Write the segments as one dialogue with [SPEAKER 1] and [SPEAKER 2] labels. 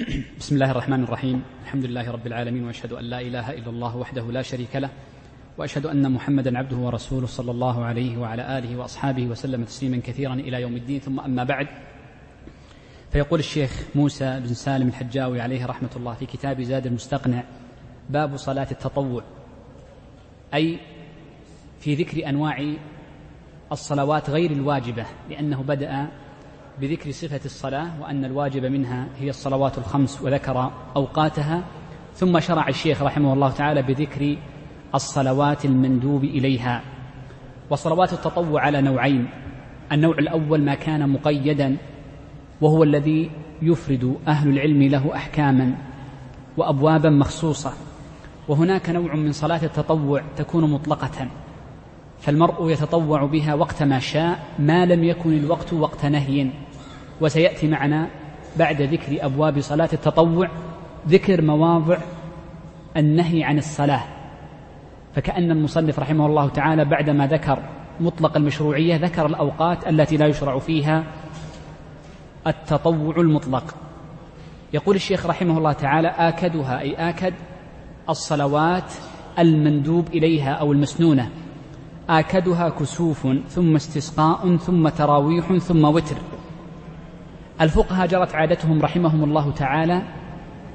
[SPEAKER 1] بسم الله الرحمن الرحيم. الحمد لله رب العالمين وأشهد أن لا إله إلا الله وحده لا شريك له وأشهد أن محمدا عبده ورسوله صلى الله عليه وعلى آله وأصحابه وسلم تسليما كثيرا إلى يوم الدين. ثم أما بعد فيقول الشيخ موسى بن سالم الحجاوي عليه رحمة الله في كتاب زاد المستقنع باب صلاة التطوع أي في ذكر أنواع الصلوات غير الواجبة لأنه بدأ بذكر صفة الصلاة وأن الواجب منها هي الصلوات الخمس وذكر أوقاتها. ثم شرع الشيخ رحمه الله تعالى بذكر الصلوات المندوب إليها. وصلوات التطوع على نوعين. النوع الأول ما كان مقيدا وهو الذي يفرد أهل العلم له أحكاما وأبوابا مخصوصة. وهناك نوع من صلاة التطوع تكون مطلقة. فالمرء يتطوع بها وقت ما شاء ما لم يكن الوقت وقت نهي. وسيأتي معنا بعد ذكر أبواب صلاة التطوع ذكر مواضع النهي عن الصلاة. فكأن المصنف رحمه الله تعالى بعدما ذكر مطلق المشروعية ذكر الأوقات التي لا يشرع فيها التطوع المطلق. يقول الشيخ رحمه الله تعالى آكدها أي آكد الصلوات المندوب إليها أو المسنونة. آكدها كسوف ثم استسقاء ثم تراويح ثم وتر. الفقهاء جرت عادتهم رحمهم الله تعالى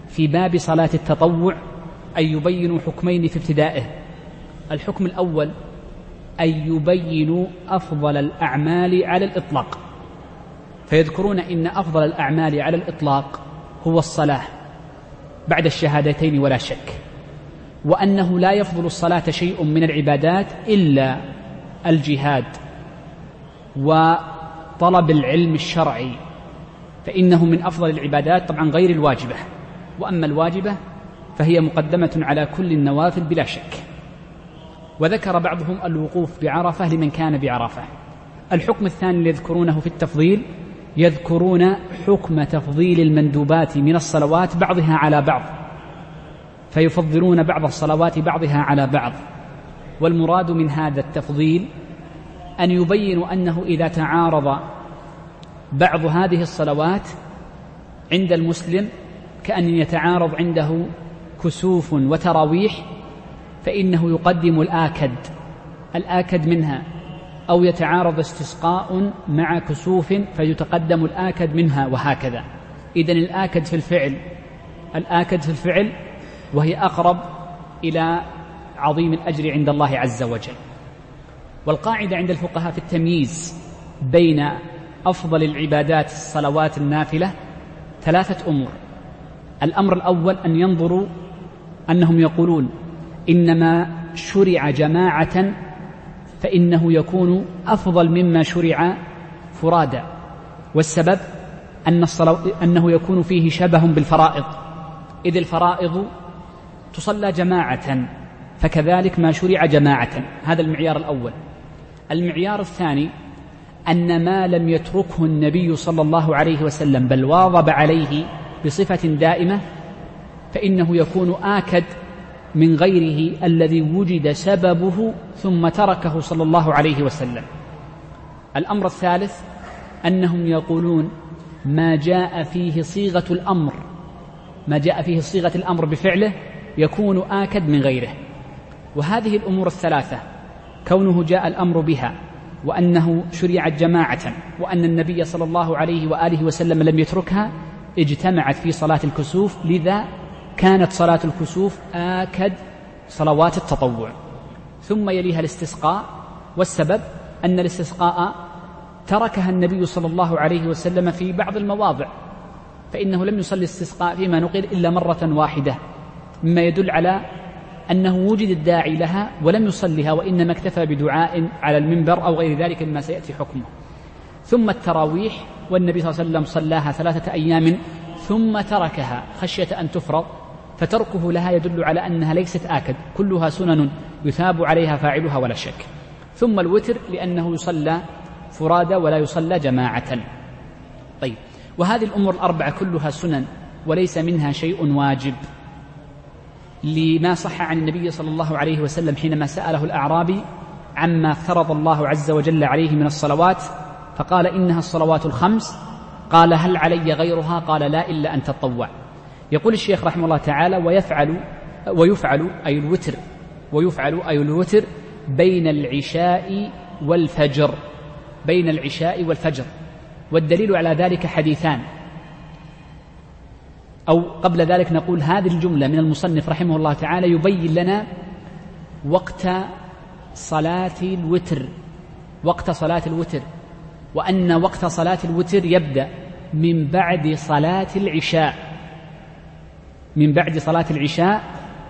[SPEAKER 1] في باب صلاة التطوع أن يبينوا حكمين في ابتدائه. الحكم الأول أن يبينوا أفضل الأعمال على الإطلاق. فيذكرون إن أفضل الأعمال على الإطلاق هو الصلاة بعد الشهادتين ولا شك. وأنه لا يفضل الصلاة شيء من العبادات إلا الجهاد وطلب العلم الشرعي فإنه من أفضل العبادات طبعا غير الواجبة. وأما الواجبة فهي مقدمة على كل النوافل بلا شك. وذكر بعضهم الوقوف بعرفة لمن كان بعرفة. الحكم الثاني الذي يذكرونه في التفضيل يذكرون حكم تفضيل المندوبات من الصلوات بعضها على بعض. فيفضلون بعض الصلوات بعضها على بعض. والمراد من هذا التفضيل أن يبينوا أنه إذا تعارض بعض هذه الصلوات عند المسلم كأن يتعارض عنده كسوف وتراويح فإنه يقدم الآكد. الآكد منها أو يتعارض استسقاء مع كسوف فيتقدم الآكد منها وهكذا. إذا الآكد في الفعل الآكد في الفعل وهي أقرب إلى عظيم الأجر عند الله عز وجل. والقاعدة عند الفقهاء في التمييز بين أفضل العبادات الصلوات النافلة ثلاثة أمور. الأمر الأول أن ينظروا أنهم يقولون إنما شرع جماعة فإنه يكون أفضل مما شرع فرادا والسبب أن الصلو... أنه يكون فيه شبه بالفرائض. إذ الفرائض تصلى جماعة فكذلك ما شرع جماعة. هذا المعيار الأول. المعيار الثاني أن ما لم يتركه النبي صلى الله عليه وسلم بل واظب عليه بصفة دائمة فإنه يكون آكد من غيره الذي وجد سببه ثم تركه صلى الله عليه وسلم. الأمر الثالث أنهم يقولون ما جاء فيه صيغة الأمر. ما جاء فيه صيغة الأمر بفعله يكون آكد من غيره. وهذه الأمور الثلاثة كونه جاء الأمر بها وأنه شرعت جماعة وأن النبي صلى الله عليه وآله وسلم لم يتركها اجتمعت في صلاة الكسوف. لذا كانت صلاة الكسوف آكد صلوات التطوع. ثم يليها الاستسقاء. والسبب أن الاستسقاء تركها النبي صلى الله عليه وسلم في بعض المواضع فإنه لم يصلي الاستسقاء فيما نقل إلا مرة واحدة. مما يدل على أنه وجد الداعي لها ولم يصلها وإنما اكتفى بدعاء على المنبر أو غير ذلك مما سيأتي حكمه. ثم التراويح والنبي صلى الله عليه وسلم صلاها ثلاثة أيام ثم تركها خشية أن تفرض فتركه لها يدل على أنها ليست آكد كلها سنن يثاب عليها فاعلها ولا شك. ثم الوتر لأنه يصلى فرادى ولا يصلى جماعة. طيب وهذه الأمور الأربعة كلها سنن وليس منها شيء واجب. لما صح عن النبي صلى الله عليه وسلم حينما سأله الأعرابي عما افترض الله عز وجل عليه من الصلوات فقال إنها الصلوات الخمس قال هل علي غيرها؟ قال لا إلا أن تطوع. يقول الشيخ رحمه الله تعالى ويفعل ويفعل أي الوتر ويفعل أي الوتر بين العشاء والفجر بين العشاء والفجر. والدليل على ذلك حديثان أو قبل ذلك نقول هذه الجملة من المصنف رحمه الله تعالى يبين لنا وقت صلاة الوتر وقت صلاة الوتر وأن وقت صلاة الوتر يبدأ من بعد صلاة العشاء من بعد صلاة العشاء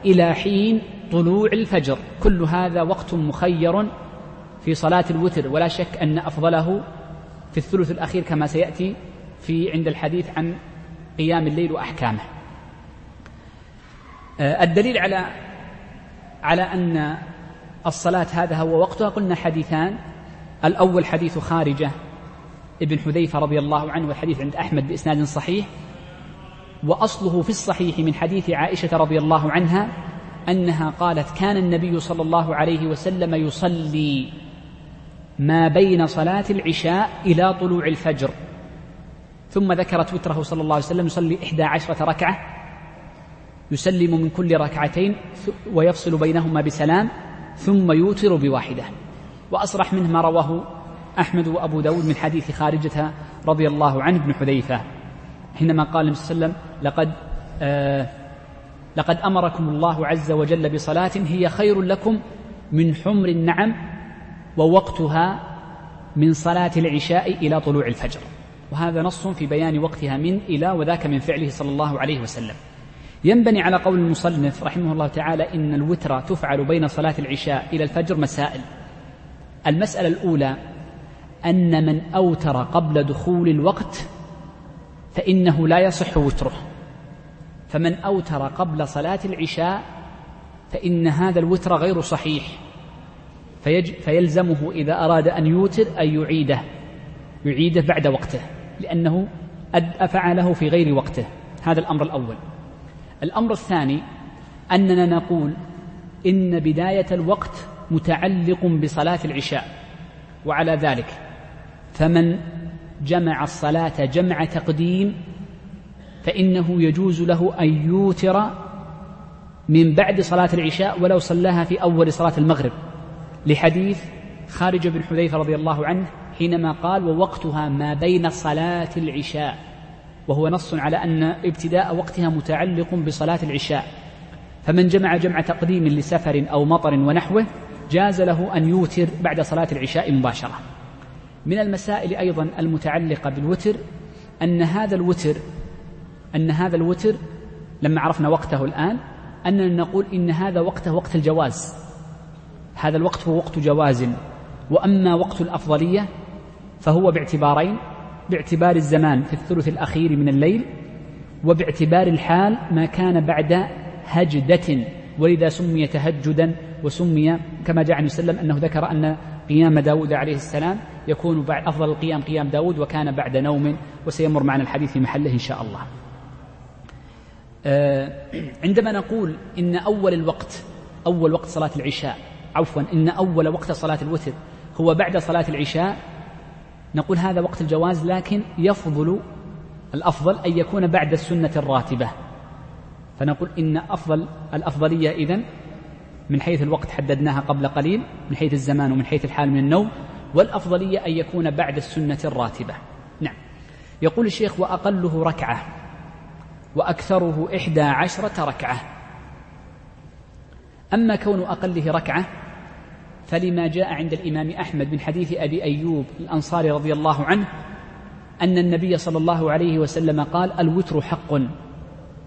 [SPEAKER 1] إلى حين طلوع الفجر. كل هذا وقت مخير في صلاة الوتر ولا شك أن أفضله في الثلث الأخير كما سيأتي في عند الحديث عن قيام الليل وأحكامه. آه، الدليل على على أن الصلاة هذا هو وقتها قلنا حديثان. الأول حديث خارجة ابن حذيفة رضي الله عنه والحديث عند أحمد بإسناد صحيح. وأصله في الصحيح من حديث عائشة رضي الله عنها أنها قالت كان النبي صلى الله عليه وسلم يصلي ما بين صلاة العشاء إلى طلوع الفجر. ثم ذكرت وتره صلى الله عليه وسلم يصلي إحدى عشرة ركعة يسلم من كل ركعتين ويفصل بينهما بسلام ثم يوتر بواحدة. وأصرح منه ما رواه أحمد وأبو داود من حديث خارجة رضي الله عنه بن حذيفة. حينما قال النبي صلى الله عليه وسلم لقد آه لقد أمركم الله عز وجل بصلاة هي خير لكم من حمر النعم ووقتها من صلاة العشاء إلى طلوع الفجر. وهذا نص في بيان وقتها من إلى وذاك من فعله صلى الله عليه وسلم. ينبني على قول المصنف رحمه الله تعالى إن الوتر تفعل بين صلاة العشاء إلى الفجر مسائل. المسألة الأولى أن من أوتر قبل دخول الوقت فإنه لا يصح وتره. فمن أوتر قبل صلاة العشاء فإن هذا الوتر غير صحيح. فيلزمه إذا أراد أن يوتر أن يعيده. يعيده بعد وقته لأنه أفعله في غير وقته. هذا الأمر الأول. الأمر الثاني أننا نقول إن بداية الوقت متعلق بصلاة العشاء. وعلى ذلك فمن جمع الصلاة جمع تقديم فإنه يجوز له أن يوتر من بعد صلاة العشاء ولو صلاها في أول صلاة المغرب. لحديث خارج بن حذيفة رضي الله عنه حينما قال ووقتها ما بين صلاة العشاء وهو نص على أن ابتداء وقتها متعلق بصلاة العشاء. فمن جمع جمع تقديم لسفر أو مطر ونحوه جاز له أن يوتر بعد صلاة العشاء مباشرة. من المسائل أيضا المتعلقة بالوتر أن هذا الوتر أن هذا الوتر لما عرفنا وقته الآن أننا نقول إن هذا وقته وقت الجواز. هذا الوقت هو وقت جواز. وأما وقت الأفضلية فهو باعتبارين باعتبار الزمان في الثلث الأخير من الليل وباعتبار الحال ما كان بعد هجدة. ولذا سمي تهجدا وسمي كما جاء عن وسلم أنه ذكر أن قيام داود عليه السلام يكون بعد أفضل القيام قيام داود وكان بعد نوم وسيمر معنا الحديث في محله إن شاء الله. آه، عندما نقول إن أول الوقت أول وقت صلاة العشاء عفوا إن أول وقت صلاة الوتر هو بعد صلاة العشاء نقول هذا وقت الجواز لكن يفضل الأفضل أن يكون بعد السنة الراتبة. فنقول إن أفضل الأفضلية إذن من حيث الوقت حددناها قبل قليل من حيث الزمان ومن حيث الحال من النوم والأفضلية أن يكون بعد السنة الراتبة. نعم. يقول الشيخ وأقله ركعة وأكثره إحدى عشرة ركعة. أما كون أقله ركعة فلما جاء عند الإمام أحمد من حديث أبي أيوب الأنصاري رضي الله عنه أن النبي صلى الله عليه وسلم قال الوتر حق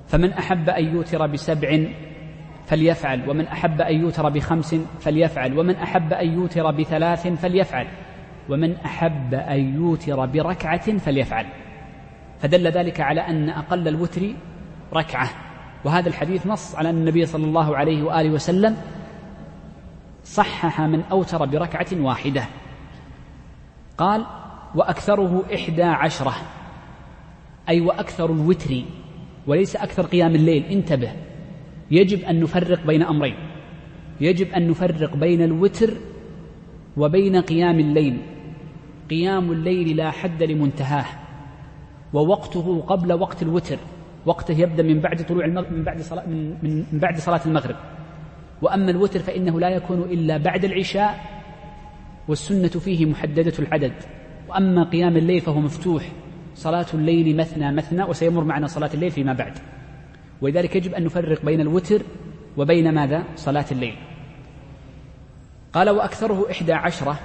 [SPEAKER 1] فمن أحب أن يوتر بسبع فليفعل ومن أحب أن يوتر بخمس فليفعل ومن أحب أن يوتر بثلاث فليفعل ومن أحب أن يوتر بركعة فليفعل. فدل ذلك على أن أقل الوتر ركعة وهذا الحديث نص على أن النبي صلى الله عليه وآله وسلم صحح من أوتر بركعة واحدة. قال وأكثره إحدى عشرة. أي وأكثر الوتر وليس أكثر قيام الليل. انتبه يجب أن نفرق بين أمرين. يجب أن نفرق بين الوتر وبين قيام الليل. قيام الليل لا حد لمنتهاه ووقته قبل وقت الوتر. وقته يبدأ من بعد طلوع المغرب من بعد صلاة من, من, بعد صلاة المغرب. وأما الوتر فإنه لا يكون إلا بعد العشاء والسنة فيه محددة العدد. وأما قيام الليل فهو مفتوح صلاة الليل مثنى مثنى وسيمر معنا صلاة الليل فيما بعد. ولذلك يجب أن نفرق بين الوتر وبين ماذا؟ صلاة الليل. قال وأكثره إحدى عشرة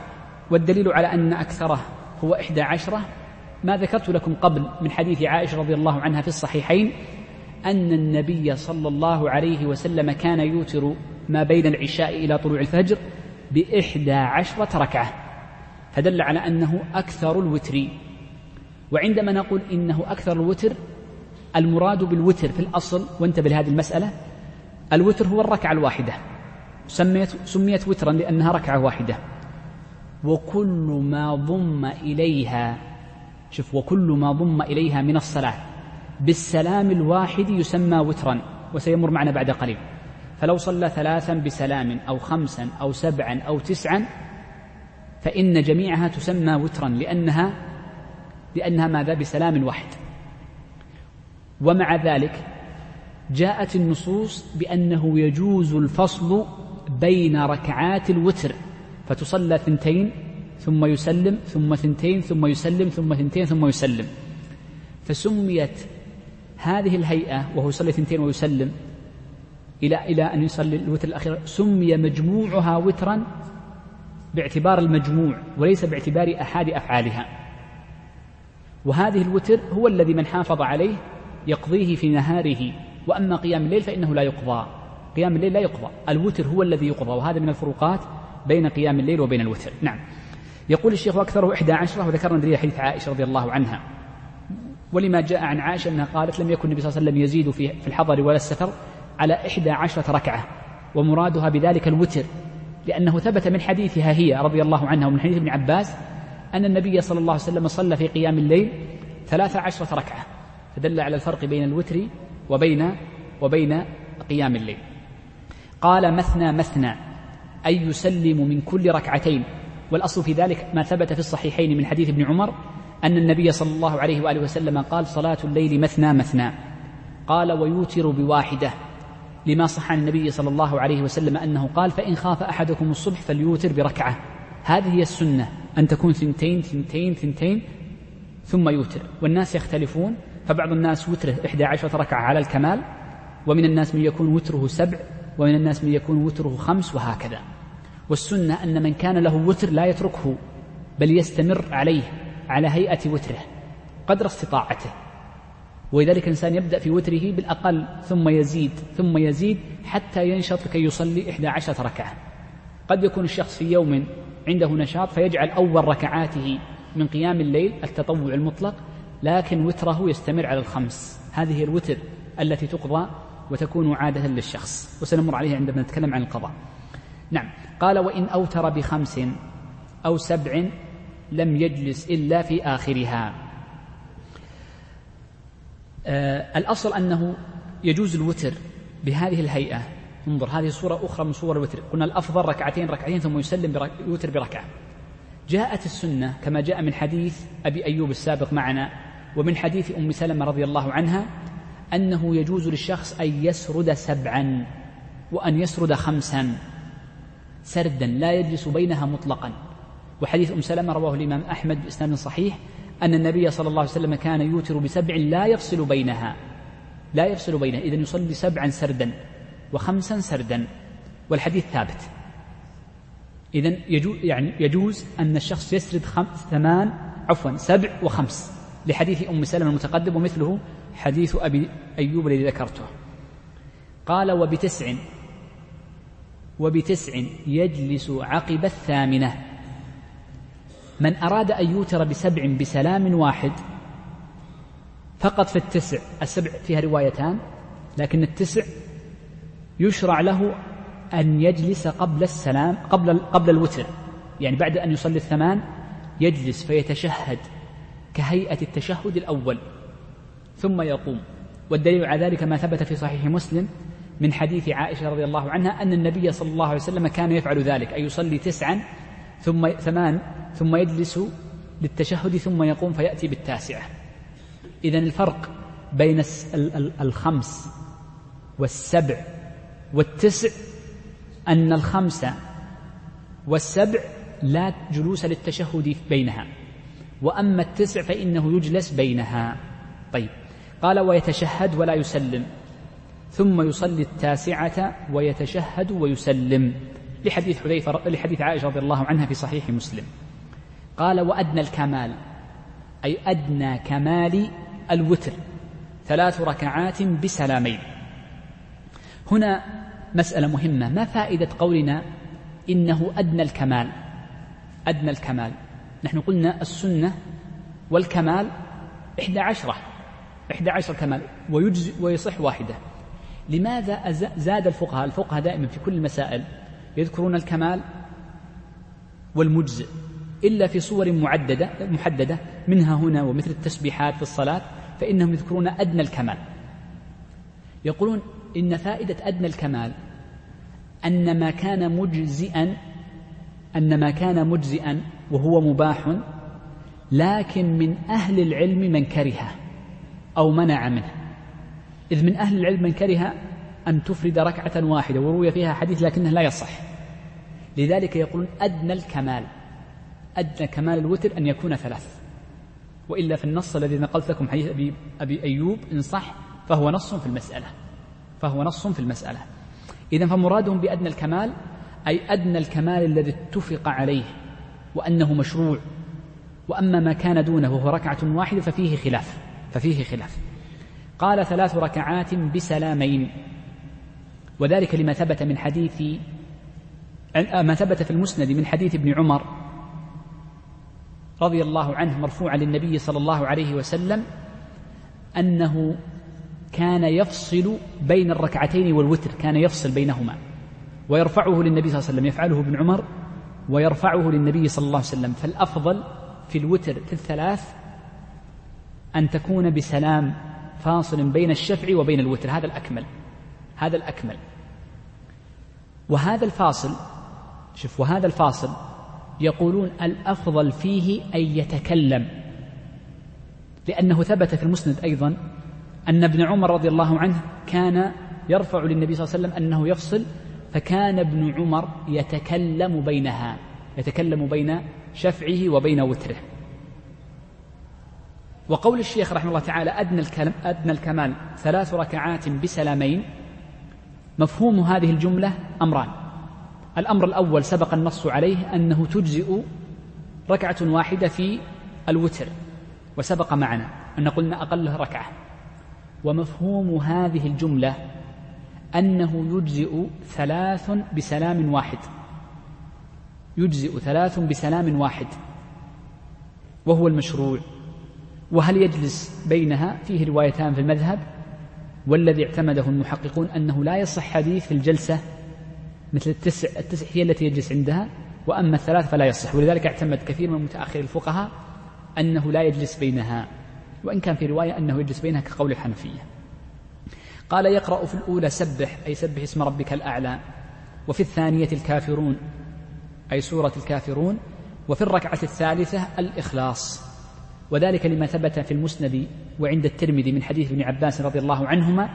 [SPEAKER 1] والدليل على أن أكثره هو إحدى عشرة ما ذكرت لكم قبل من حديث عائشة رضي الله عنها في الصحيحين أن النبي صلى الله عليه وسلم كان يوتر ما بين العشاء إلى طلوع الفجر بإحدى عشرة ركعة. فدل على أنه أكثر الوتر. وعندما نقول إنه أكثر الوتر المراد بالوتر في الأصل وانتبه لهذه المسألة الوتر هو الركعة الواحدة. سميت, سميت وترا لأنها ركعة واحدة. وكل ما ضم إليها شوف وكل ما ضم إليها من الصلاة. بالسلام الواحد يسمى وترا وسيمر معنا بعد قليل. فلو صلى ثلاثا بسلام أو خمسا أو سبعا أو تسعا فإن جميعها تسمى وترا لأنها لأنها ماذا؟ بسلام واحد. ومع ذلك جاءت النصوص بأنه يجوز الفصل بين ركعات الوتر فتصلى ثنتين ثم يسلم ثم ثنتين ثم يسلم ثم ثنتين ثم يسلم. فسميت هذه الهيئة وهو يصلي ثنتين ويسلم إلى إلى أن يصلي الوتر الأخير. سمي مجموعها وترا باعتبار المجموع وليس باعتبار أحد أفعالها. وهذه الوتر هو الذي من حافظ عليه يقضيه في نهاره. وأما قيام الليل فإنه لا يقضى. قيام الليل لا يقضى. الوتر هو الذي يقضى وهذا من الفروقات بين قيام الليل وبين الوتر. نعم. يقول الشيخ وأكثره إحدى عشرة وذكرنا دليل حديث عائشة رضي الله عنها. ولما جاء عن عائشة أنها قالت لم يكن النبي صلى الله عليه وسلم يزيد في, في الحضر ولا السفر على إحدى عشرة ركعة ومرادها بذلك الوتر لأنه ثبت من حديثها هي رضي الله عنها ومن حديث ابن عباس أن النبي صلى الله عليه وسلم صلى في قيام الليل ثلاث عشرة ركعة فدل على الفرق بين الوتر وبين وبين قيام الليل. قال مثنى مثنى أي يسلم من كل ركعتين. والأصل في ذلك ما ثبت في الصحيحين من حديث ابن عمر أن النبي صلى الله عليه وآله وسلم قال صلاة الليل مثنى مثنى. قال ويوتر بواحدة. لما صح عن النبي صلى الله عليه وسلم أنه قال فإن خاف أحدكم الصبح فليوتر بركعة. هذه هي السنة أن تكون ثنتين ثنتين ثنتين ثم يوتر. والناس يختلفون فبعض الناس وتره إحدى عشرة ركعة على الكمال ومن الناس من يكون وتره سبع ومن الناس من يكون وتره خمس وهكذا. والسنة أن من كان له وتر لا يتركه بل يستمر عليه على هيئة وتره قدر استطاعته. ولذلك الإنسان يبدأ في وتره بالأقل ثم يزيد ثم يزيد حتى ينشط لكي يصلي إحدى عشرة ركعة. قد يكون الشخص في يوم عنده نشاط فيجعل أول ركعاته من قيام الليل التطوع المطلق لكن وتره يستمر على الخمس. هذه الوتر التي تقضى وتكون عادة للشخص وسنمر عليها عندما نتكلم عن القضاء. نعم. قال وإن أوتر بخمس أو سبع لم يجلس إلا في آخرها. الأصل أنه يجوز الوتر بهذه الهيئة. انظر هذه صورة أخرى من صور الوتر. قلنا الأفضل ركعتين ركعتين ثم يسلم يوتر بركعة. جاءت السنة كما جاء من حديث أبي أيوب السابق معنا ومن حديث أم سلمة رضي الله عنها أنه يجوز للشخص أن يسرد سبعا وأن يسرد خمسا سردا لا يجلس بينها مطلقا. وحديث أم سلمة رواه الإمام أحمد بإسناد صحيح أن النبي صلى الله عليه وسلم كان يوتر بسبع لا يفصل بينها. لا يفصل بينها. إذا يصلي سبعا سردا وخمسا سردا. والحديث ثابت. إذا يجوز يعني يجوز أن الشخص يسرد خمس ثمان عفوا سبع وخمس. لحديث أم سلمة المتقدم ومثله حديث أبي أيوب الذي ذكرته. قال وبتسع وبتسع يجلس عقب الثامنة. من أراد أن يوتر بسبع بسلام واحد فقط في التسع السبع فيها روايتان لكن التسع يشرع له أن يجلس قبل السلام قبل قبل الوتر يعني بعد أن يصلي الثمان يجلس فيتشهد كهيئة التشهد الأول ثم يقوم. والدليل على ذلك ما ثبت في صحيح مسلم من حديث عائشة رضي الله عنها أن النبي صلى الله عليه وسلم كان يفعل ذلك أي يصلي تسعا ثم ثمان ثم يجلس للتشهد ثم يقوم فيأتي بالتاسعة. إذا الفرق بين الخمس والسبع والتسع أن الخمسة والسبع لا جلوس للتشهد بينها. وأما التسع فإنه يجلس بينها. طيب. قال ويتشهد ولا يسلم. ثم يصلي التاسعة ويتشهد ويسلم. لحديث حذيفة لحديث عائشة رضي الله عنها في صحيح مسلم. قال وأدنى الكمال أي أدنى كمال الوتر ثلاث ركعات بسلامين. هنا مسألة مهمة ما فائدة قولنا إنه أدنى الكمال؟ أدنى الكمال. نحن قلنا السنة والكمال إحدى عشرة إحدى عشر كمال ويجزي ويصح واحدة. لماذا زاد الفقهاء؟ الفقهاء دائما في كل المسائل يذكرون الكمال والمجزئ. إلا في صور معددة محددة منها هنا ومثل التسبيحات في الصلاة فإنهم يذكرون أدنى الكمال. يقولون إن فائدة أدنى الكمال أن ما كان مجزئا أن ما كان مجزئا وهو مباح لكن من أهل العلم من كرهه أو منع منه. إذ من أهل العلم من كره أن تفرد ركعة واحدة وروي فيها حديث لكنه لا يصح. لذلك يقولون أدنى الكمال. أدنى كمال الوتر أن يكون ثلاث. وإلا في النص الذي نقلت لكم حديث أبي, أبي أيوب إن صح فهو نص في المسألة. فهو نص في المسألة. إذا فمرادهم بأدنى الكمال أي أدنى الكمال الذي اتفق عليه وأنه مشروع. وأما ما كان دونه وهو ركعة واحدة ففيه خلاف. ففيه خلاف. قال ثلاث ركعات بسلامين. وذلك لما ثبت من حديث ما ثبت في المسند من حديث ابن عمر رضي الله عنه مرفوعا للنبي صلى الله عليه وسلم أنه كان يفصل بين الركعتين والوتر كان يفصل بينهما ويرفعه للنبي صلى الله عليه وسلم يفعله ابن عمر ويرفعه للنبي صلى الله عليه وسلم. فالأفضل في الوتر في الثلاث أن تكون بسلام فاصل بين الشفع وبين الوتر. هذا الأكمل هذا الأكمل. وهذا الفاصل شوف وهذا الفاصل يقولون الأفضل فيه أن يتكلم. لأنه ثبت في المسند أيضا أن ابن عمر رضي الله عنه كان يرفع للنبي صلى الله عليه وسلم أنه يفصل فكان ابن عمر يتكلم بينها يتكلم بين شفعه وبين وتره. وقول الشيخ رحمه الله تعالى أدنى, الكلام أدنى الكمال ثلاث ركعات بسلامين مفهوم هذه الجملة أمران. الأمر الأول سبق النص عليه أنه تجزئ ركعة واحدة في الوتر وسبق معنا أن قلنا أقله ركعة. ومفهوم هذه الجملة أنه يجزئ ثلاث بسلام واحد. يجزئ ثلاث بسلام واحد. وهو المشروع. وهل يجلس بينها فيه روايتان في المذهب؟ والذي اعتمده المحققون أنه لا يصح حديث الجلسة مثل التسع التسع هي التي يجلس عندها وأما الثلاث فلا يصح. ولذلك اعتمد كثير من متأخر الفقهاء أنه لا يجلس بينها. وإن كان في رواية أنه يجلس بينها كقول الحنفية. قال يقرأ في الأولى سبح أي سبح اسم ربك الأعلى. وفي الثانية الكافرون أي سورة الكافرون. وفي الركعة الثالثة الإخلاص. وذلك لما ثبت في المسند وعند الترمذي من حديث ابن عباس رضي الله عنهما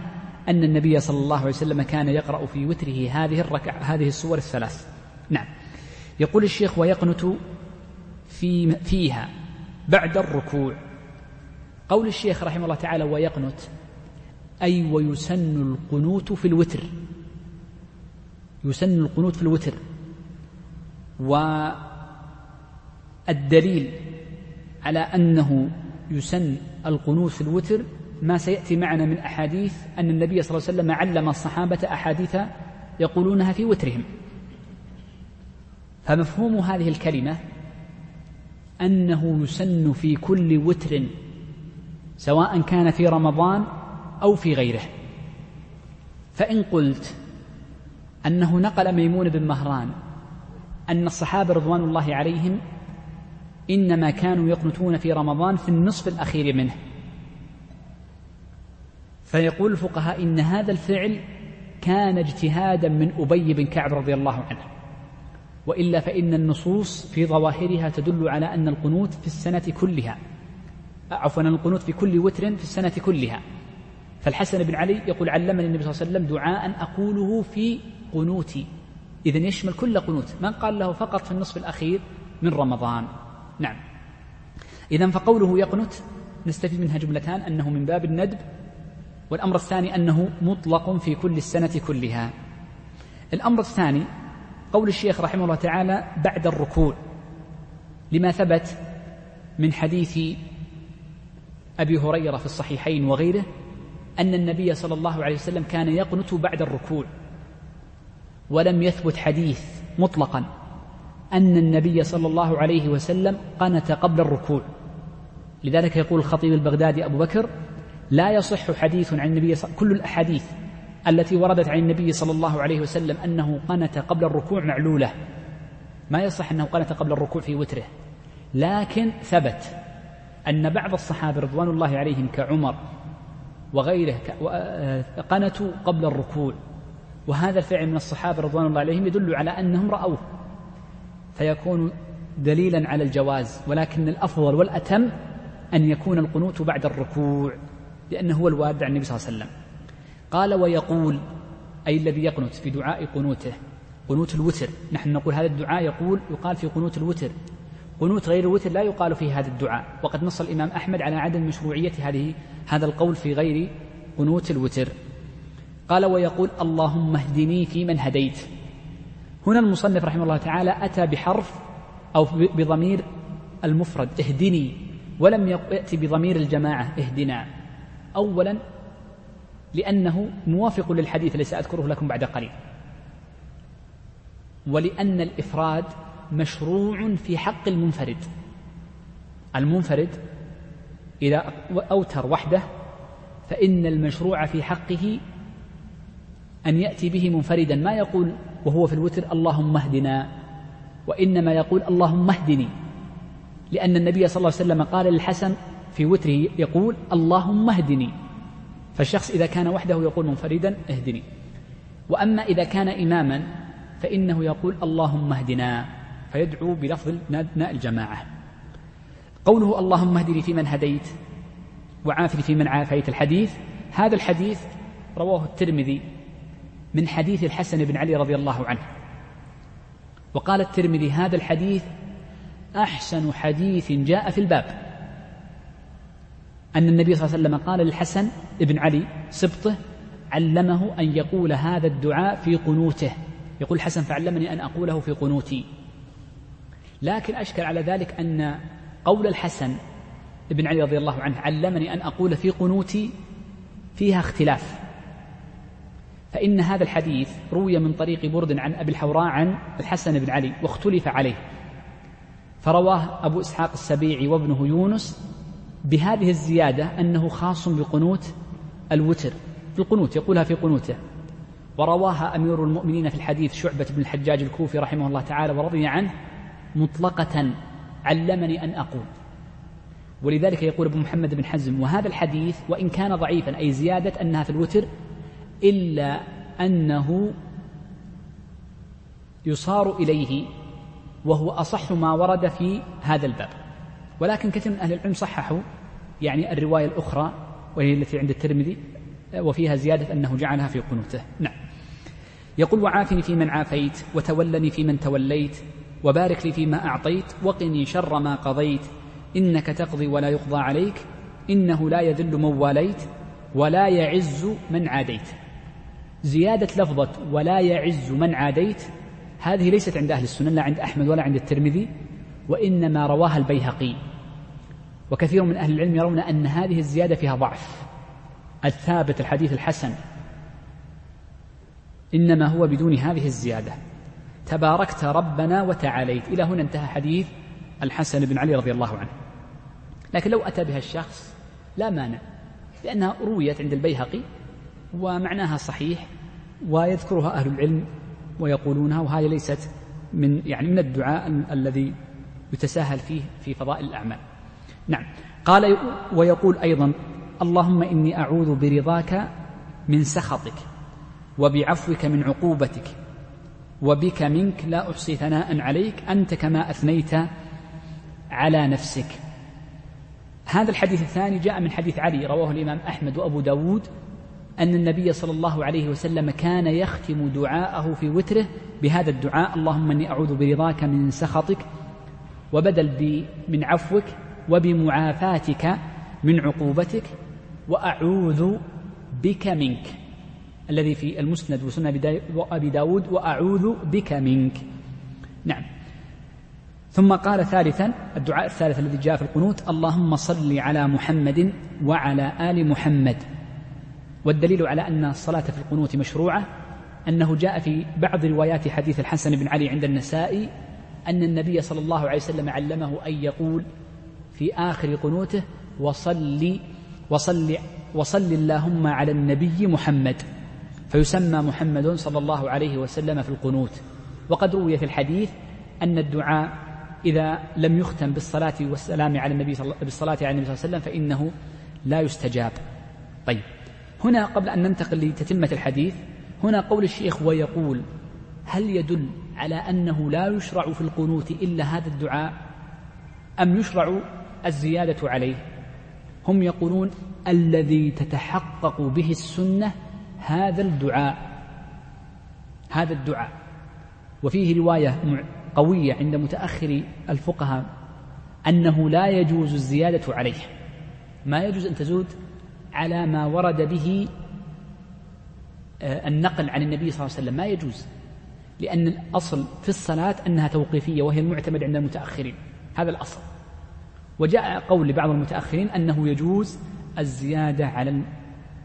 [SPEAKER 1] أن النبي صلى الله عليه وسلم كان يقرأ في وتره هذه الركع هذه السور الثلاث. نعم. يقول الشيخ ويقنت في فيها بعد الركوع. قول الشيخ رحمه الله تعالى ويقنت أي ويسن القنوت في الوتر. يسن القنوت في الوتر. والدليل على أنه يسن القنوت في الوتر ما سيأتي معنا من أحاديث أن النبي صلى الله عليه وسلم علم الصحابة أحاديث يقولونها في وترهم. فمفهوم هذه الكلمة أنه يسن في كل وتر سواء كان في رمضان أو في غيره. فإن قلت أنه نقل ميمون بن مهران أن الصحابة رضوان الله عليهم إنما كانوا يقنتون في رمضان في النصف الأخير منه. فيقول الفقهاء إن هذا الفعل كان اجتهادا من أبي بن كعب رضي الله عنه. وإلا فإن النصوص في ظواهرها تدل على أن القنوت في السنة كلها عفوا القنوت في كل وتر في السنة كلها. فالحسن بن علي يقول علمني النبي صلى الله عليه وسلم دعاء أقوله في قنوتي. إذا يشمل كل قنوت من قال له فقط في النصف الأخير من رمضان. نعم. إذا فقوله يقنت نستفيد منها جملتان أنه من باب الندب والأمر الثاني أنه مطلق في كل السنة كلها. الأمر الثاني قول الشيخ رحمه الله تعالى بعد الركوع لما ثبت من حديث أبي هريرة في الصحيحين وغيره أن النبي صلى الله عليه وسلم كان يقنت بعد الركوع ولم يثبت حديث مطلقا أن النبي صلى الله عليه وسلم قنت قبل الركوع. لذلك يقول الخطيب البغدادي أبو بكر لا يصح حديث عن النبي صلى كل الأحاديث التي وردت عن النبي صلى الله عليه وسلم أنه قنت قبل الركوع معلولة. ما يصح أنه قنت قبل الركوع في وتره. لكن ثبت أن بعض الصحابة رضوان الله عليهم كعمر وغيره آه، قنتوا قبل الركوع. وهذا الفعل من الصحابة رضوان الله عليهم يدل على أنهم رأوه. فيكون دليلا على الجواز ولكن الأفضل والأتم أن يكون القنوت بعد الركوع. لأنه هو الوارد عن النبي صلى الله عليه وسلم. قال ويقول أي الذي يقنت في دعاء قنوته قنوت الوتر. نحن نقول هذا الدعاء يقول يقال في قنوت الوتر. قنوت غير الوتر لا يقال في هذا الدعاء. وقد نص الإمام أحمد على عدم مشروعية هذه هذا القول في غير قنوت الوتر. قال ويقول اللهم اهدني فيمن هديت. هنا المصنف رحمه الله تعالى أتى بحرف أو بضمير المفرد اهدني. ولم يأتي بضمير الجماعة اهدنا. أولا لأنه موافق للحديث الذي سأذكره لكم بعد قليل. ولأن الإفراد مشروع في حق المنفرد. المنفرد إذا أوتر وحده فإن المشروع في حقه أن يأتي به منفردا. ما يقول وهو في الوتر اللهم اهدنا وإنما يقول اللهم اهدني لأن النبي صلى الله عليه وسلم قال للحسن في وتره يقول اللهم اهدني. فالشخص إذا كان وحده يقول منفردا اهدني. وأما إذا كان إماما فإنه يقول اللهم اهدنا. فيدعو بلفظ ناء الجماعة. قوله اللهم اهدني فيمن هديت وعافني فيمن عافيت الحديث هذا الحديث رواه الترمذي من حديث الحسن بن علي رضي الله عنه. وقال الترمذي هذا الحديث أحسن حديث جاء في الباب. أن النبي صلى الله عليه وسلم قال للحسن بن علي سبطه علمه أن يقول هذا الدعاء في قنوته. يقول الحسن فعلمني أن أقوله في قنوتي. لكن أشكل على ذلك أن قول الحسن بن علي رضي الله عنه علمني أن أقول في قنوتي فيها اختلاف. فإن هذا الحديث روي من طريق برد عن أبي الحوراء عن الحسن بن علي واختلف عليه. فرواه أبو إسحاق السبيعي وابنه يونس بهذه الزيادة أنه خاص بقنوت الوتر في القنوت يقولها في قنوته. ورواها أمير المؤمنين في الحديث شعبة بن الحجاج الكوفي رحمه الله تعالى ورضي عنه مطلقة علمني أن أقول ولذلك يقول أبو محمد بن حزم وهذا الحديث وإن كان ضعيفا أي زيادة أنها في الوتر إلا أنه يصار إليه وهو أصح ما ورد في هذا الباب ولكن كثير من أهل العلم صححوا يعني الرواية الأخرى وهي التي عند الترمذي وفيها زيادة أنه جعلها في قنوته. نعم. يقول وعافني في من عافيت وتولني في من توليت وبارك لي فيما أعطيت وقني شر ما قضيت إنك تقضي ولا يقضى عليك إنه لا يذل من واليت ولا يعز من عاديت. زيادة لفظة ولا يعز من عاديت هذه ليست عند أهل السنة لا عند أحمد ولا عند الترمذي وإنما رواها البيهقي. وكثير من أهل العلم يرون أن هذه الزيادة فيها ضعف. الثابت الحديث الحسن. إنما هو بدون هذه الزيادة. تباركت ربنا وتعاليت. إلى هنا انتهى حديث الحسن بن علي رضي الله عنه. لكن لو أتى بها الشخص لا مانع لأنها رويت عند البيهقي ومعناها صحيح ويذكرها أهل العلم ويقولونها وهذه ليست من يعني من الدعاء الذي يتساهل فيه في فضائل الأعمال. نعم. قال ويقول أيضا اللهم إني أعوذ برضاك من سخطك وبعفوك من عقوبتك وبك منك لا أحصي ثناء عليك أنت كما أثنيت على نفسك. هذا الحديث الثاني جاء من حديث علي رواه الإمام أحمد وأبو داود أن النبي صلى الله عليه وسلم كان يختم دعاءه في وتره بهذا الدعاء اللهم إني أعوذ برضاك من سخطك وبدل من عفوك وبمعافاتك من عقوبتك وأعوذ بك منك. الذي في المسند وسنن أبي داود وأعوذ بك منك. نعم. ثم قال ثالثا الدعاء الثالث الذي جاء في القنوت اللهم صل على محمد وعلى آل محمد. والدليل على أن الصلاة في القنوت مشروعة أنه جاء في بعض روايات حديث الحسن بن علي عند النسائي أن النبي صلى الله عليه وسلم علمه أن يقول في آخر قنوته وصل وصل وصل اللهم على النبي محمد. فيسمى محمد صلى الله عليه وسلم في القنوت. وقد روي في الحديث أن الدعاء إذا لم يختم بالصلاة والسلام على النبي صل... بالصلاة على النبي صلى الله عليه وسلم فإنه لا يستجاب. طيب هنا قبل أن ننتقل لتتمة الحديث هنا قول الشيخ ويقول هل يدل على أنه لا يشرع في القنوت إلا هذا الدعاء؟ أم يشرع الزيادة عليه. هم يقولون الذي تتحقق به السنة هذا الدعاء. هذا الدعاء. وفيه رواية قوية عند متأخر الفقهاء أنه لا يجوز الزيادة عليه. ما يجوز أن تزود على ما ورد به آه، النقل عن النبي صلى الله عليه وسلم. ما يجوز. لأن الأصل في الصلاة أنها توقيفية وهي المعتمد عند المتأخرين. هذا الأصل. وجاء قول لبعض المتأخرين أنه يجوز الزيادة على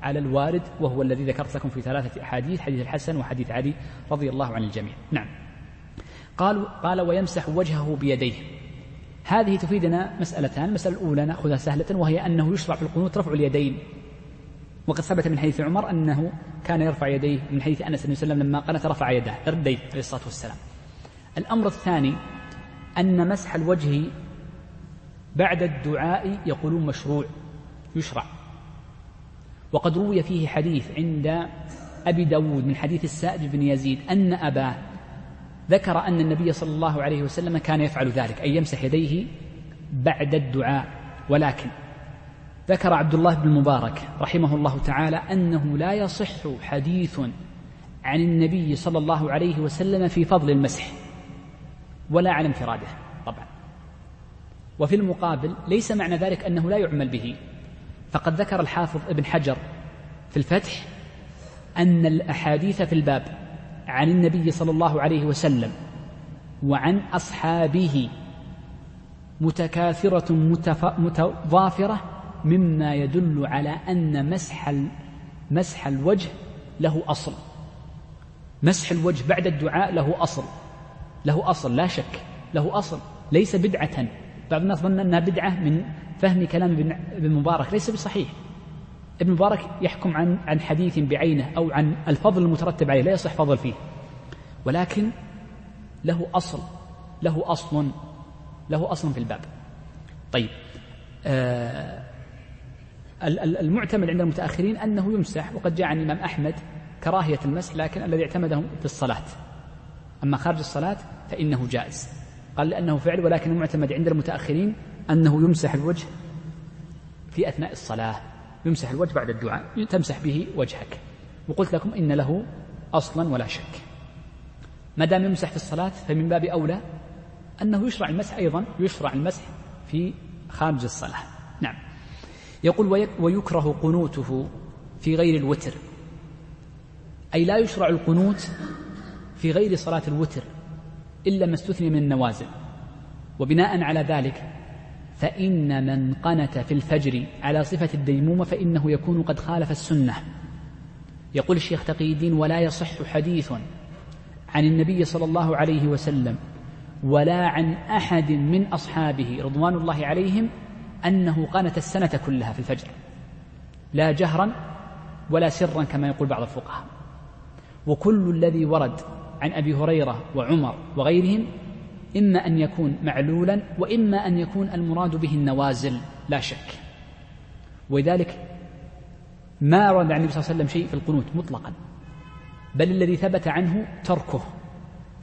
[SPEAKER 1] على الوارد وهو الذي ذكرت لكم في ثلاثة أحاديث حديث الحسن وحديث علي رضي الله عن الجميع. نعم. قال قال ويمسح وجهه بيديه. هذه تفيدنا مسألتان. المسألة الأولى نأخذها سهلة وهي أنه يشرع في القنوت رفع اليدين. وقد ثبت من حديث عمر أنه كان يرفع يديه من حديث أنس بن وسلم لما قنت رفع يديه رديه عليه الصلاة والسلام. الأمر الثاني أن مسح الوجه بعد الدعاء يقولون مشروع يشرع. وقد روي فيه حديث عند أبي داود من حديث السائب بن يزيد أن أباه ذكر أن النبي صلى الله عليه وسلم كان يفعل ذلك أي يمسح يديه بعد الدعاء. ولكن ذكر عبد الله بن المبارك رحمه الله تعالى أنه لا يصح حديث عن النبي صلى الله عليه وسلم في فضل المسح ولا على انفراده. وفي المقابل ليس معنى ذلك أنه لا يعمل به. فقد ذكر الحافظ ابن حجر في الفتح أن الأحاديث في الباب عن النبي صلى الله عليه وسلم وعن أصحابه متكاثرة متضافرة مما يدل على أن مسح مسح الوجه له أصل. مسح الوجه بعد الدعاء له أصل. له أصل لا شك له أصل. ليس بدعة. بعض الناس ظن أنها بدعة من فهم كلام ابن مبارك ليس بصحيح. ابن مبارك يحكم عن عن حديث بعينه أو عن الفضل المترتب عليه لا يصح فضل فيه. ولكن له أصل له أصل له أصل في الباب. طيب آه المعتمد عند المتأخرين أنه يمسح وقد جاء عن الإمام أحمد كراهية المسح لكن الذي اعتمده في الصلاة. أما خارج الصلاة فإنه جائز. قال لأنه فعل ولكن المعتمد عند المتأخرين أنه يمسح الوجه في أثناء الصلاة. يمسح الوجه بعد الدعاء. تمسح به وجهك. وقلت لكم إن له أصلا ولا شك. ما دام يمسح في الصلاة فمن باب أولى أنه يشرع المسح أيضا يشرع المسح في خارج الصلاة. نعم. يقول ويكره قنوته في غير الوتر. أي لا يشرع القنوت في غير صلاة الوتر. إلا ما استثني من النوازل. وبناء على ذلك فإن من قنت في الفجر على صفة الديمومة فإنه يكون قد خالف السنة. يقول الشيخ تقي الدين ولا يصح حديث عن النبي صلى الله عليه وسلم ولا عن أحد من أصحابه رضوان الله عليهم أنه قانت السنة كلها في الفجر. لا جهرا ولا سرا كما يقول بعض الفقهاء. وكل الذي ورد عن أبي هريرة وعمر وغيرهم إما أن يكون معلولا وإما أن يكون المراد به النوازل لا شك. ولذلك ما ورد عن النبي صلى الله عليه وسلم شيء في القنوت مطلقا. بل الذي ثبت عنه تركه.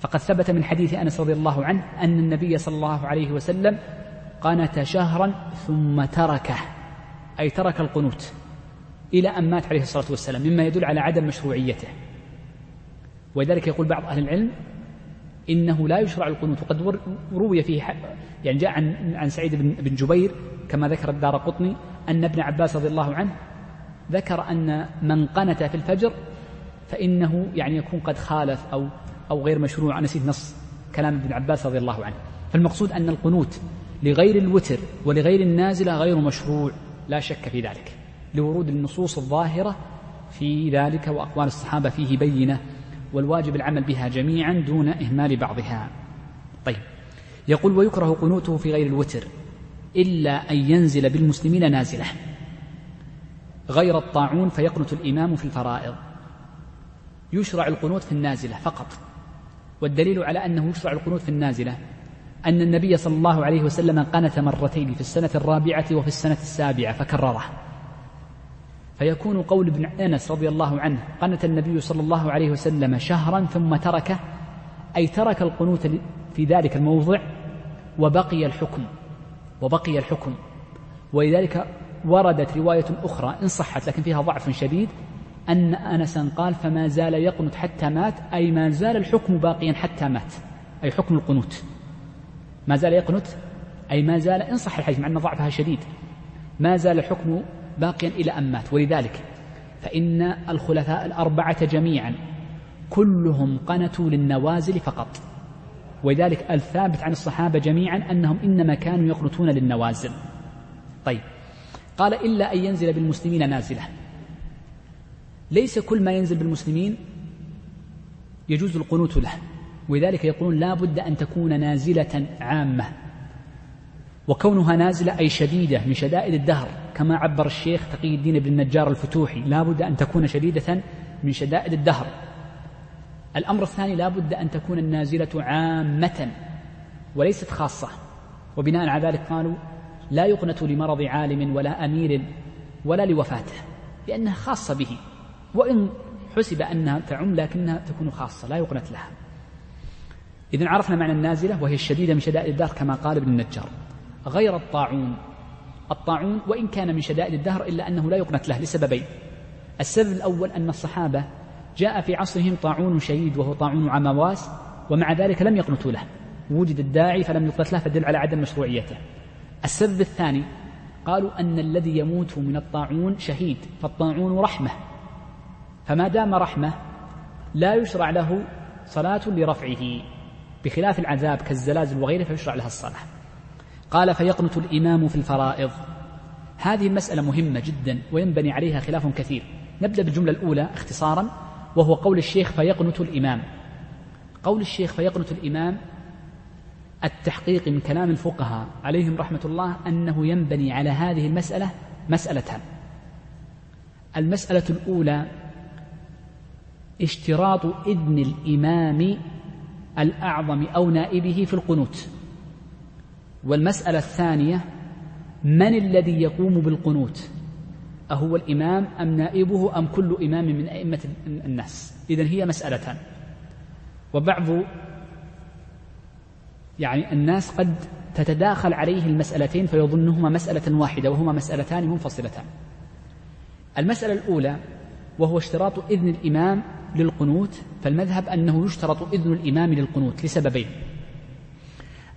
[SPEAKER 1] فقد ثبت من حديث أنس رضي الله عنه أن النبي صلى الله عليه وسلم قنت شهرا ثم تركه أي ترك القنوت إلى أن مات عليه الصلاة والسلام مما يدل على عدم مشروعيته. ولذلك يقول بعض أهل العلم إنه لا يشرع القنوت. وقد روي فيه يعني جاء عن عن سعيد بن جبير كما ذكر الدار قطني أن ابن عباس رضي الله عنه ذكر أن من قنت في الفجر فإنه يعني يكون قد خالف أو أو غير مشروع. نسيت نص كلام ابن عباس رضي الله عنه. فالمقصود أن القنوت لغير الوتر ولغير النازلة غير مشروع. لا شك في ذلك. لورود النصوص الظاهرة في ذلك وأقوال الصحابة فيه بينة. والواجب العمل بها جميعا دون إهمال بعضها. طيب. يقول ويكره قنوته في غير الوتر إلا أن ينزل بالمسلمين نازلة. غير الطاعون فيقنت الإمام في الفرائض. يشرع القنوت في النازلة فقط. والدليل على أنه يشرع القنوت في النازلة أن النبي صلى الله عليه وسلم قنت مرتين في السنة الرابعة وفي السنة السابعة فكرره. فيكون قول ابن أنس رضي الله عنه قنت النبي صلى الله عليه وسلم شهرا ثم تركه أي ترك القنوت في ذلك الموضع وبقي الحكم وبقي الحكم. ولذلك وردت رواية أخرى إن صحت لكن فيها ضعف شديد أن أنسا قال فما زال يقنت حتى مات أي ما زال الحكم باقيا حتى مات أي حكم القنوت. ما زال يقنت أي ما زال إن صح الحديث مع أن ضعفها شديد. ما زال الحكم باقيا إلى أن مات. ولذلك فإن الخلفاء الأربعة جميعا كلهم قنتوا للنوازل فقط. ولذلك الثابت عن الصحابة جميعا أنهم إنما كانوا يقنتون للنوازل. طيب قال إلا أن ينزل بالمسلمين نازلة. ليس كل ما ينزل بالمسلمين يجوز القنوت له. ولذلك يقولون لا بد أن تكون نازلة عامة. وكونها نازلة أي شديدة من شدائد الدهر كما عبر الشيخ تقي الدين بن النجار الفتوحي لا بد أن تكون شديدة من شدائد الدهر. الأمر الثاني لا بد أن تكون النازلة عامة وليست خاصة. وبناء على ذلك قالوا لا يقنت لمرض عالم ولا أمير ولا لوفاته لأنها خاصة به. وإن حسب أنها تعم لكنها تكون خاصة لا يقنت لها. إذن عرفنا معنى النازلة وهي الشديدة من شدائد الدهر كما قال ابن النجار. غير الطاعون. الطاعون وإن كان من شدائد الدهر إلا أنه لا يقنت له لسببين. السبب الأول أن الصحابة جاء في عصرهم طاعون شديد وهو طاعون عمواس ومع ذلك لم يقنتوا له. وجد الداعي فلم يقنت له فدل على عدم مشروعيته. السبب الثاني قالوا أن الذي يموت من الطاعون شهيد فالطاعون رحمة. فما دام رحمة لا يشرع له صلاة لرفعه بخلاف العذاب كالزلازل وغيره فيشرع لها الصلاة. قال فيقنت الإمام في الفرائض. هذه مسألة مهمة جدا وينبني عليها خلاف كثير. نبدأ بالجملة الأولى اختصارا وهو قول الشيخ فيقنت الإمام. قول الشيخ فيقنت الإمام التحقيق من كلام الفقهاء عليهم رحمة الله أنه ينبني على هذه المسألة مسألتان المسألة الأولى اشتراط إذن الإمام الأعظم أو نائبه في القنوت. والمسألة الثانية من الذي يقوم بالقنوت؟ أهو الإمام أم نائبه أم كل إمام من أئمة الناس؟ إذن هي مسألتان. وبعض يعني الناس قد تتداخل عليه المسألتين فيظنهما مسألة واحدة وهما مسألتان منفصلتان. المسألة الأولى وهو اشتراط إذن الإمام للقنوت فالمذهب أنه يشترط إذن الإمام للقنوت لسببين.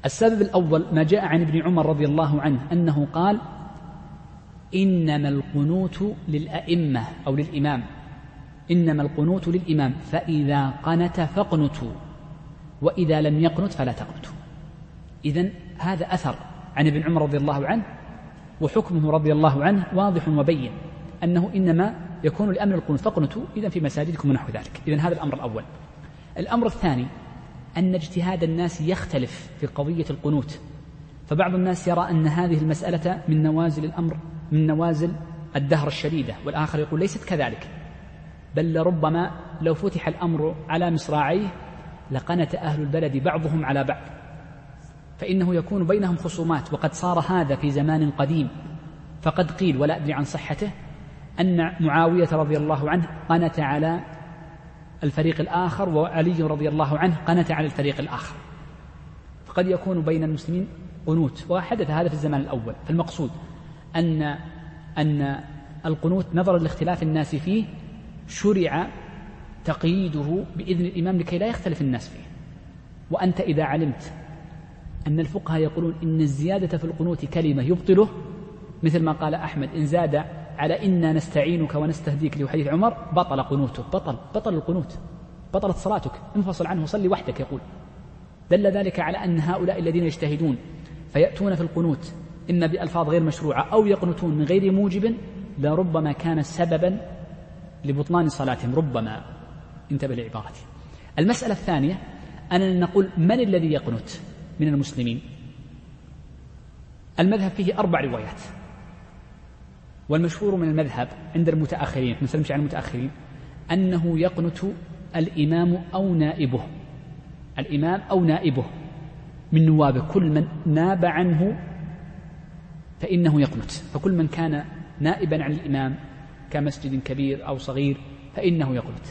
[SPEAKER 1] السبب الأول ما جاء عن ابن عمر رضي الله عنه أنه قال إنما القنوت للأئمة أو للإمام. إنما القنوت للإمام فإذا قنت فاقنتوا وإذا لم يقنت فلا تقنتوا. إذا هذا أثر عن ابن عمر رضي الله عنه وحكمه رضي الله عنه واضح وبين أنه إنما يكون لأمن القنوت فاقنتوا إذا في مساجدكم ونحو ذلك. إذا هذا الأمر الأول. الأمر الثاني أن اجتهاد الناس يختلف في قضية القنوت. فبعض الناس يرى أن هذه المسألة من نوازل الأمر من نوازل الدهر الشديدة والآخر يقول ليست كذلك. بل لربما لو فتح الأمر على مصراعيه لقنت أهل البلد بعضهم على بعض. فإنه يكون بينهم خصومات وقد صار هذا في زمان قديم. فقد قيل ولا أدري عن صحته أن معاوية رضي الله عنه قنت على الفريق الآخر وعلي رضي الله عنه قنت على الفريق الآخر. فقد يكون بين المسلمين قنوت. وحدث هذا في الزمان الأول. فالمقصود أن أن القنوت نظرا لاختلاف الناس فيه شرع تقييده بإذن الإمام لكي لا يختلف الناس فيه. وأنت إذا علمت أن الفقهاء يقولون إن الزيادة في القنوت كلمة يبطله مثل ما قال أحمد إن زاد على إنا نستعينك ونستهديك لحديث عمر بطل قنوته بطل بطل القنوت بطلت صلاتك. انفصل عنه وصلي وحدك يقول. دل ذلك على أن هؤلاء الذين يجتهدون فيأتون في القنوت. إما بألفاظ غير مشروعة أو يقنتون من غير موجب لربما كان سببا لبطلان صلاتهم. ربما. انتبه لعبارتي. المسألة الثانية أننا نقول من الذي يقنت من المسلمين؟ المذهب فيه أربع روايات. والمشهور من المذهب عند المتأخرين نسلمش عن المتأخرين أنه يقنت الإمام أو نائبه الإمام أو نائبه من نوابه كل من ناب عنه فإنه يقنت فكل من كان نائبا عن الإمام كمسجد كبير أو صغير فإنه يقنت.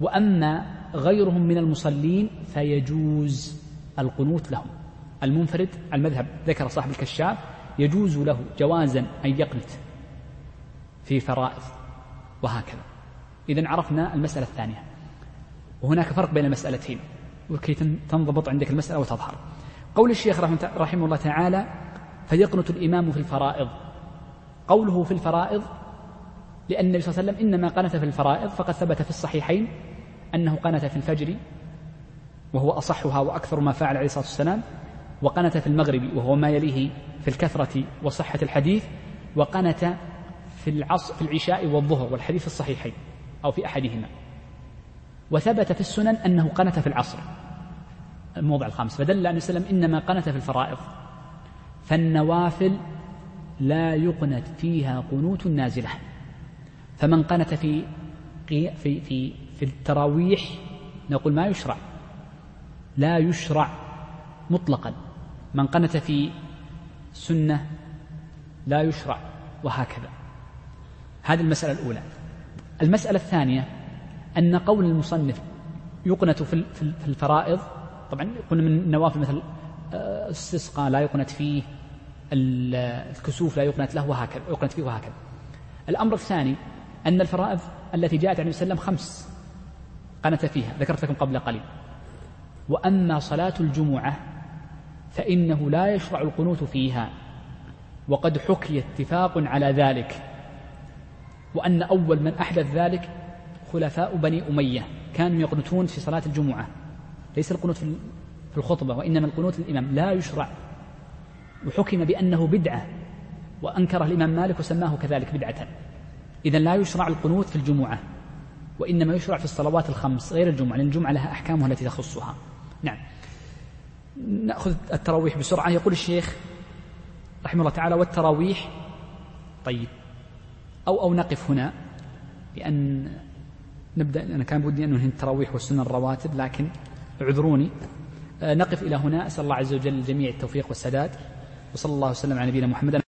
[SPEAKER 1] وأما غيرهم من المصلين فيجوز القنوت لهم. المنفرد المذهب ذكر صاحب الكشاف يجوز له جوازا أن يقنت في فرائض وهكذا. إذا عرفنا المسألة الثانية. وهناك فرق بين المسألتين. وكي تنضبط عندك المسألة وتظهر. قول الشيخ رحمه الله تعالى فيقنت الإمام في الفرائض. قوله في الفرائض لأن النبي صلى الله عليه وسلم إنما قنت في الفرائض فقد ثبت في الصحيحين أنه قنت في الفجر وهو أصحها وأكثر ما فعل عليه الصلاة والسلام. وقنت في المغرب وهو ما يليه في الكثرة وصحة الحديث وقنت في العصر في العشاء والظهر والحديث الصحيحين أو في أحدهما. وثبت في السنن أنه قنت في العصر. الموضع الخامس. فدل أن وسلم إنما قنت في الفرائض. فالنوافل لا يقنت فيها قنوت نازلة. فمن قنت في في في في التراويح نقول ما يشرع. لا يشرع مطلقا. من قنت في سنة لا يشرع وهكذا. هذه المسألة الأولى. المسألة الثانية أن قول المصنف يقنت في الفرائض طبعا قلنا من النوافل مثل الاستسقاء لا يقنت فيه الكسوف لا يقنت له وهكذا يقنت فيه وهكذا. الأمر الثاني أن الفرائض التي جاءت عن النبي صلى عليه وسلم خمس قنت فيها ذكرت لكم قبل قليل. وأما صلاة الجمعة فإنه لا يشرع القنوت فيها. وقد حكي اتفاق على ذلك. وأن أول من أحدث ذلك خلفاء بني أمية. كانوا يقنتون في صلاة الجمعة. ليس القنوت في الخطبة وإنما القنوت للإمام. لا يشرع. وحكم بأنه بدعة. وأنكره الإمام مالك وسماه كذلك بدعة. إذا لا يشرع القنوت في الجمعة. وإنما يشرع في الصلوات الخمس غير الجمعة لأن الجمعة لها أحكامها التي تخصها. نعم. نأخذ التراويح بسرعة. يقول الشيخ رحمه الله تعالى والتراويح طيب. أو أو نقف هنا لأن نبدأ أنا كان بدي أن ننهي التراويح والسنن الرواتب لكن اعذروني. نقف إلى هنا. أسأل الله عز وجل الجميع التوفيق والسداد. وصلى الله وسلم على نبينا محمد.